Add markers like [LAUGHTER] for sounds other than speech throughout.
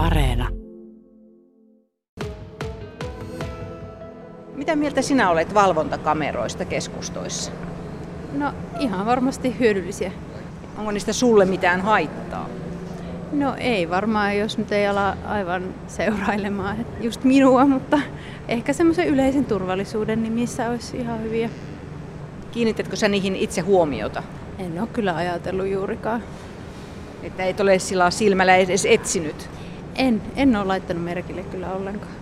Areena. Mitä mieltä sinä olet valvontakameroista keskustoissa? No ihan varmasti hyödyllisiä. Onko niistä sulle mitään haittaa? No ei varmaan, jos nyt ei ala aivan seurailemaan just minua, mutta ehkä semmoisen yleisen turvallisuuden nimissä olisi ihan hyviä. Kiinnitätkö sä niihin itse huomiota? En ole kyllä ajatellut juurikaan. Että et ole sillä silmällä edes etsinyt? En, en ole laittanut merkille kyllä ollenkaan.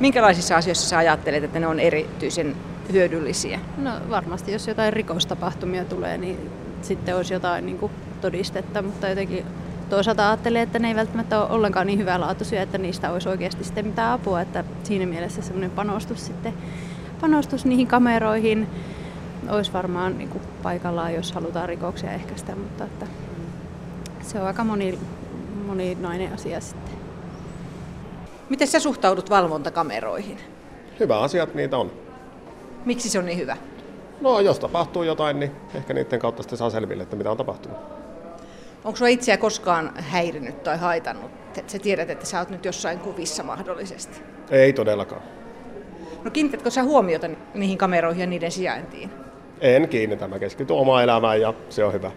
Minkälaisissa asioissa sä ajattelet, että ne on erityisen hyödyllisiä? No varmasti, jos jotain rikostapahtumia tulee, niin sitten olisi jotain niin kuin todistetta, mutta jotenkin toisaalta ajattelee, että ne ei välttämättä ole ollenkaan niin hyvälaatuisia, että niistä olisi oikeasti sitten mitään apua, että siinä mielessä semmoinen panostus sitten, panostus niihin kameroihin olisi varmaan niin kuin paikallaan, jos halutaan rikoksia ehkäistä, mutta että se on aika moni, moninainen asia sitten. Miten sä suhtaudut valvontakameroihin? Hyvä asiat niitä on. Miksi se on niin hyvä? No, jos tapahtuu jotain, niin ehkä niiden kautta sitten saa selville, että mitä on tapahtunut. Onko sinua itseä koskaan häirinnyt tai haitannut? Että sä tiedät, että sä oot nyt jossain kuvissa mahdollisesti. Ei todellakaan. No kiinnitätkö sä huomiota niihin kameroihin ja niiden sijaintiin? En kiinnitä, mä keskityn omaan elämään ja se on hyvä.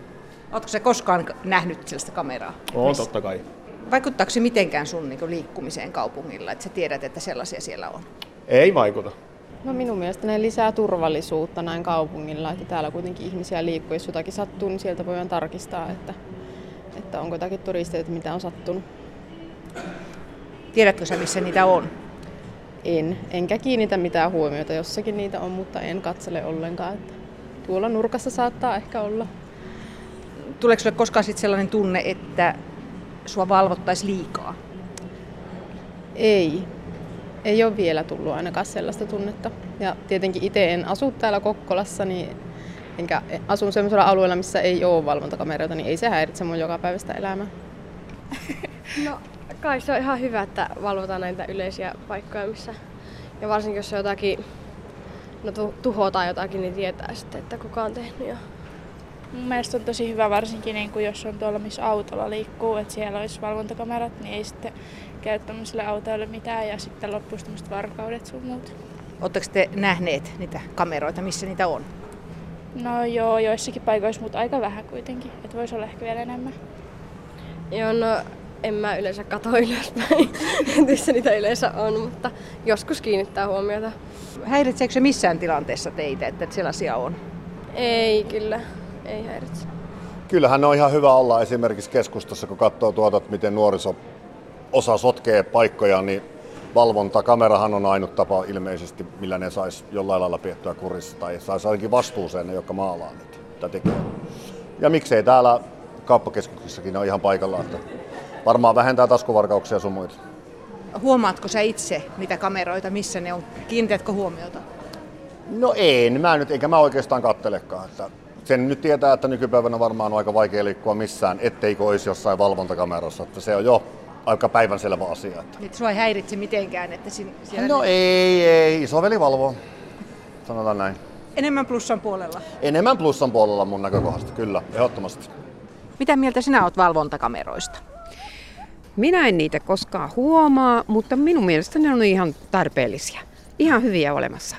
Oletko sä koskaan nähnyt sellaista kameraa? On totta kai. Vaikuttaako se mitenkään sun niin liikkumiseen kaupungilla, että sä tiedät, että sellaisia siellä on? Ei vaikuta. No minun mielestä ne lisää turvallisuutta näin kaupungilla, että täällä kuitenkin ihmisiä liikkuu. Jos jotakin sattuu, niin sieltä voidaan tarkistaa, että, että onko jotakin todisteita, mitä on sattunut. Tiedätkö sä, missä niitä on? En, enkä kiinnitä mitään huomiota. Jossakin niitä on, mutta en katsele ollenkaan. Että tuolla nurkassa saattaa ehkä olla. Tuleeko sinulle koskaan sit sellainen tunne, että sua valvottaisiin liikaa? Ei. Ei ole vielä tullut ainakaan sellaista tunnetta. Ja tietenkin itse en asu täällä Kokkolassa, niin enkä asun sellaisella alueella, missä ei ole valvontakameroita, niin ei se häiritse mun jokapäiväistä elämää. [LAUGHS] No kai se on ihan hyvä, että valvotaan näitä yleisiä paikkoja, missä ja varsinkin jos jotakin, no tu- tuhotaan jotakin, niin tietää sitten, että kuka on tehnyt. Ja... Mun mielestä on tosi hyvä varsinkin, niin kuin jos on tuolla, missä autolla liikkuu, että siellä olisi valvontakamerat, niin ei sitten käy tämmöisille autoille mitään ja sitten loppuisi tämmöiset varkaudet sun muut. Oletteko te nähneet niitä kameroita, missä niitä on? No joo, joissakin paikoissa, mutta aika vähän kuitenkin. Että voisi olla ehkä vielä enemmän. Joo, no en mä yleensä kato ylöspäin, [LAUGHS] missä niitä yleensä on, mutta joskus kiinnittää huomiota. Häiritseekö se missään tilanteessa teitä, että sellaisia on? Ei kyllä, ei häiritse. Kyllähän on ihan hyvä olla esimerkiksi keskustassa, kun katsoo tuota, että miten nuoriso osa sotkee paikkoja, niin valvontakamerahan on ainut tapa ilmeisesti, millä ne saisi jollain lailla piettyä kurissa tai saisi ainakin vastuuseen ne, jotka maalaa niitä tekee. Ja miksei täällä kauppakeskuksissakin ole ihan paikallaan, että varmaan vähentää taskuvarkauksia sun muita. Huomaatko sä itse niitä kameroita, missä ne on? Kiinnitätkö huomiota? No en, mä nyt, eikä mä oikeastaan kattelekaan. Että sen nyt tietää, että nykypäivänä varmaan on aika vaikea liikkua missään, etteikö olisi jossain valvontakamerassa. Että se on jo aika päivänselvä asia. Että. Nyt sua ei häiritse mitenkään, että sin, siellä... No ei, ei, isoveli valvoo. Sanotaan näin. Enemmän plussan puolella. Enemmän plussan puolella mun näkökohdasta, kyllä, ehdottomasti. Mitä mieltä sinä olet valvontakameroista? Minä en niitä koskaan huomaa, mutta minun mielestä ne on ihan tarpeellisia. Ihan hyviä olemassa.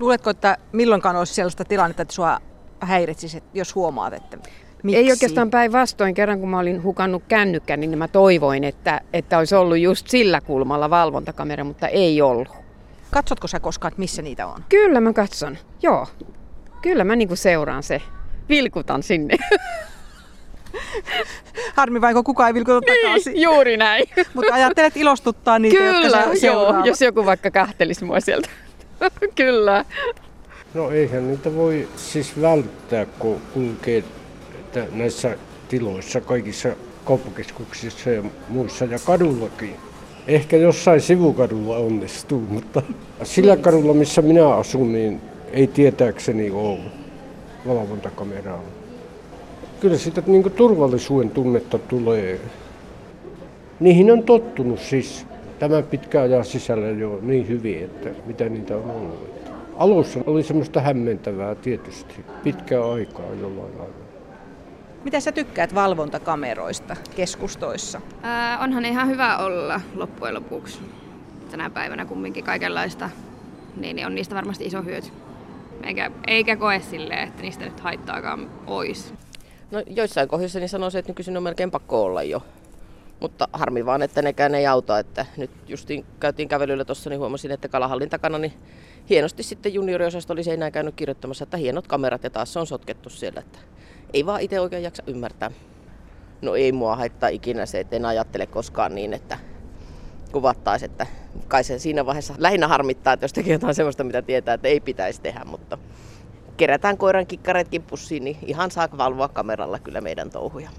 Luuletko, että milloinkaan olisi sellaista tilannetta, että sua häiritsisi, jos huomaat, että Miksi? Ei oikeastaan päinvastoin. Kerran kun mä olin hukannut kännykän, niin mä toivoin, että, että olisi ollut just sillä kulmalla valvontakamera, mutta ei ollut. Katsotko sä koskaan, että missä niitä on? Kyllä mä katson, joo. Kyllä mä niinku seuraan se. Vilkutan sinne. [LAUGHS] Harmi vain, kun kukaan ei vilkuta takaisin. Niin, juuri näin. [LAUGHS] Mutta ajattelet ilostuttaa niitä, Kyllä, jotka joo, jos joku vaikka kähtelisi mua sieltä. [LAUGHS] Kyllä. No eihän niitä voi siis välttää, kun kulkee että näissä tiloissa, kaikissa kauppakeskuksissa ja muissa ja kadullakin. Ehkä jossain sivukadulla onnistuu, [LAUGHS] mutta sillä kadulla, missä minä asun, niin ei tietääkseni ole valvontakameraa. Kyllä sitä niin turvallisuuden tunnetta tulee. Niihin on tottunut siis tämän pitkän ajan sisällä jo niin hyvin, että mitä niitä on ollut. Alussa oli semmoista hämmentävää tietysti, pitkää aikaa jollain lailla. Mitä sä tykkäät valvontakameroista keskustoissa? Ää, onhan ihan hyvä olla loppujen lopuksi. Tänä päivänä kumminkin kaikenlaista, niin, niin on niistä varmasti iso hyöty. Eikä, eikä koe silleen, että niistä nyt haittaakaan ois. No joissain kohdissa niin sanoisin, että nykyisin on melkein pakko olla jo. Mutta harmi vaan, että nekään ei auta. Että nyt justiin käytiin kävelyllä tuossa, niin huomasin, että kalahallin takana niin hienosti sitten junioriosasto oli seinään käynyt kirjoittamassa, että hienot kamerat ja taas se on sotkettu siellä. Että ei vaan itse oikein jaksa ymmärtää. No ei mua haittaa ikinä se, että en ajattele koskaan niin, että kuvattaisiin, että kai se siinä vaiheessa lähinnä harmittaa, että jos tekee jotain sellaista, mitä tietää, että ei pitäisi tehdä, mutta kerätään koiran kikkareetkin pussiin, niin ihan saa valvoa kameralla kyllä meidän touhuja.